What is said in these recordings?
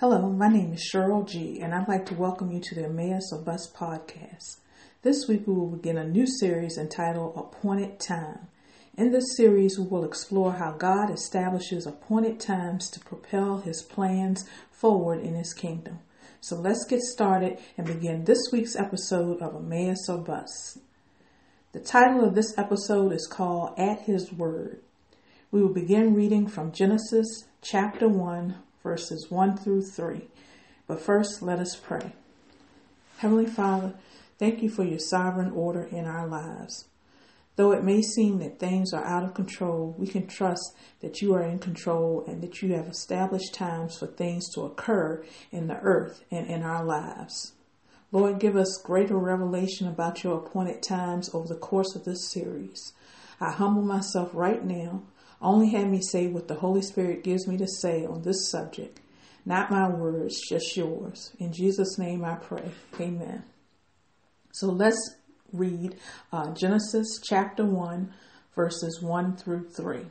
Hello, my name is Cheryl G, and I'd like to welcome you to the Emmaus of Us podcast. This week we will begin a new series entitled Appointed Time. In this series, we will explore how God establishes appointed times to propel His plans forward in His kingdom. So let's get started and begin this week's episode of Emmaus of Us. The title of this episode is called At His Word. We will begin reading from Genesis chapter 1, verses 1 through 3. But first, let us pray. Heavenly Father, thank you for your sovereign order in our lives. Though it may seem that things are out of control, we can trust that you are in control and that you have established times for things to occur in the earth and in our lives. Lord, give us greater revelation about your appointed times over the course of this series. I humble myself right now only have me say what the Holy Spirit gives me to say on this subject. Not my words, just yours. In Jesus' name I pray. Amen. So let's read uh, Genesis chapter 1, verses 1 through 3.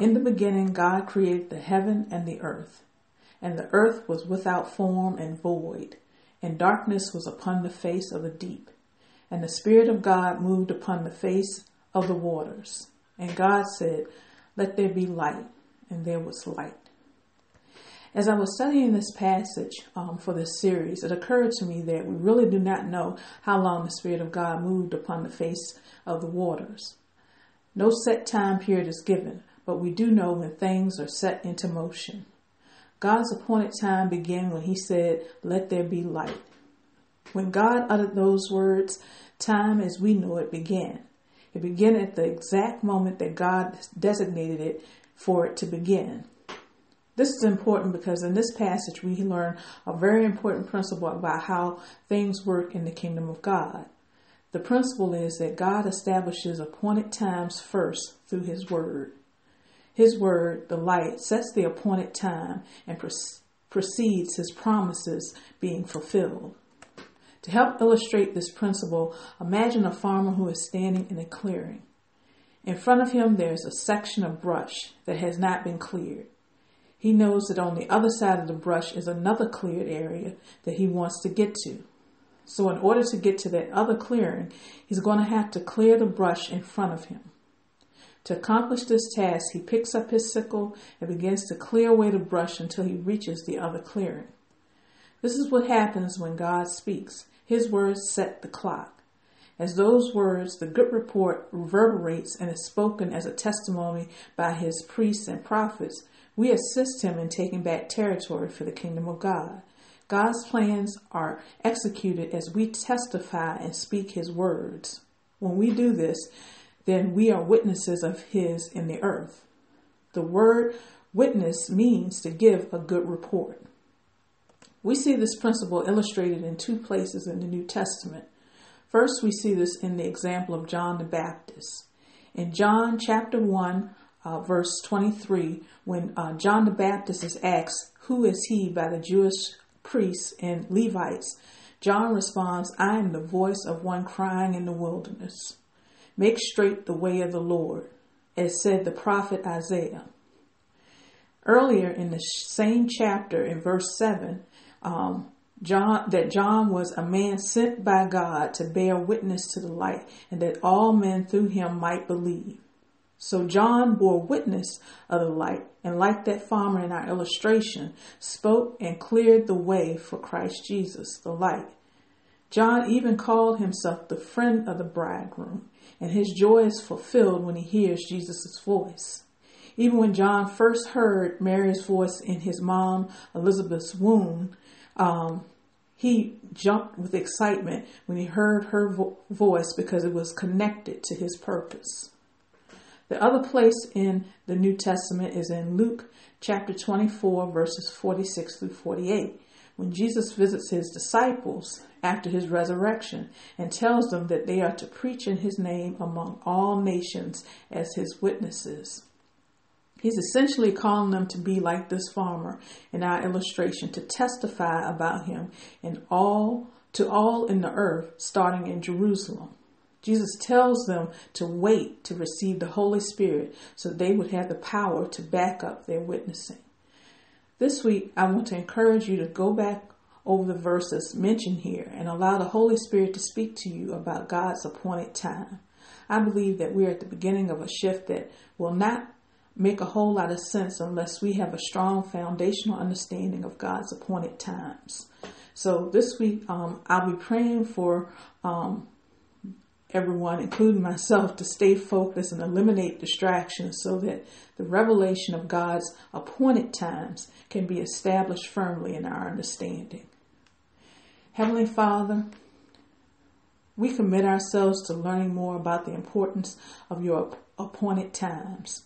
In the beginning, God created the heaven and the earth. And the earth was without form and void, and darkness was upon the face of the deep. And the Spirit of God moved upon the face of the waters. And God said, Let there be light. And there was light. As I was studying this passage um, for this series, it occurred to me that we really do not know how long the Spirit of God moved upon the face of the waters. No set time period is given, but we do know when things are set into motion. God's appointed time began when He said, Let there be light. When God uttered those words, time as we know it began. It began at the exact moment that God designated it for it to begin. This is important because in this passage we learn a very important principle about how things work in the kingdom of God. The principle is that God establishes appointed times first through His Word. His Word, the light, sets the appointed time and precedes His promises being fulfilled. To help illustrate this principle, imagine a farmer who is standing in a clearing. In front of him, there's a section of brush that has not been cleared. He knows that on the other side of the brush is another cleared area that he wants to get to. So, in order to get to that other clearing, he's going to have to clear the brush in front of him. To accomplish this task, he picks up his sickle and begins to clear away the brush until he reaches the other clearing. This is what happens when God speaks. His words set the clock. As those words, the good report reverberates and is spoken as a testimony by his priests and prophets, we assist him in taking back territory for the kingdom of God. God's plans are executed as we testify and speak his words. When we do this, then we are witnesses of his in the earth. The word witness means to give a good report. We see this principle illustrated in two places in the New Testament. First, we see this in the example of John the Baptist. In John chapter 1, uh, verse 23, when uh, John the Baptist is asked, Who is he by the Jewish priests and Levites? John responds, I am the voice of one crying in the wilderness. Make straight the way of the Lord, as said the prophet Isaiah. Earlier in the same chapter, in verse 7, um, John that John was a man sent by God to bear witness to the light, and that all men through him might believe. So John bore witness of the light, and like that farmer in our illustration, spoke and cleared the way for Christ Jesus, the light. John even called himself the friend of the bridegroom, and his joy is fulfilled when he hears Jesus' voice. Even when John first heard Mary's voice in his mom Elizabeth's womb, um, he jumped with excitement when he heard her vo- voice because it was connected to his purpose. The other place in the New Testament is in Luke chapter 24, verses 46 through 48, when Jesus visits his disciples after his resurrection and tells them that they are to preach in his name among all nations as his witnesses. He's essentially calling them to be like this farmer in our illustration, to testify about him in all to all in the earth, starting in Jerusalem. Jesus tells them to wait to receive the Holy Spirit so they would have the power to back up their witnessing. This week, I want to encourage you to go back over the verses mentioned here and allow the Holy Spirit to speak to you about God's appointed time. I believe that we're at the beginning of a shift that will not make a whole lot of sense unless we have a strong foundational understanding of God's appointed times. So this week, um, I'll be praying for um, everyone, including myself, to stay focused and eliminate distractions so that the revelation of God's appointed times can be established firmly in our understanding. Heavenly Father, we commit ourselves to learning more about the importance of your appointed times.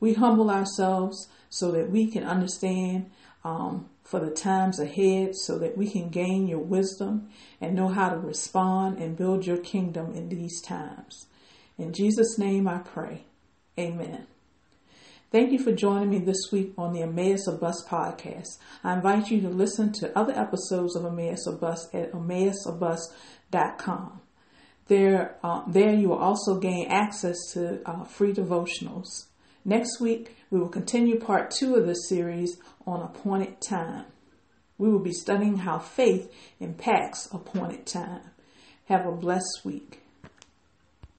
We humble ourselves so that we can understand um, for the times ahead, so that we can gain your wisdom and know how to respond and build your kingdom in these times. In Jesus' name I pray. Amen. Thank you for joining me this week on the Emmaus of Bus podcast. I invite you to listen to other episodes of Emmaus of Bus at emmausofbus.com. There, uh, there you will also gain access to uh, free devotionals. Next week, we will continue part two of this series on appointed time. We will be studying how faith impacts appointed time. Have a blessed week.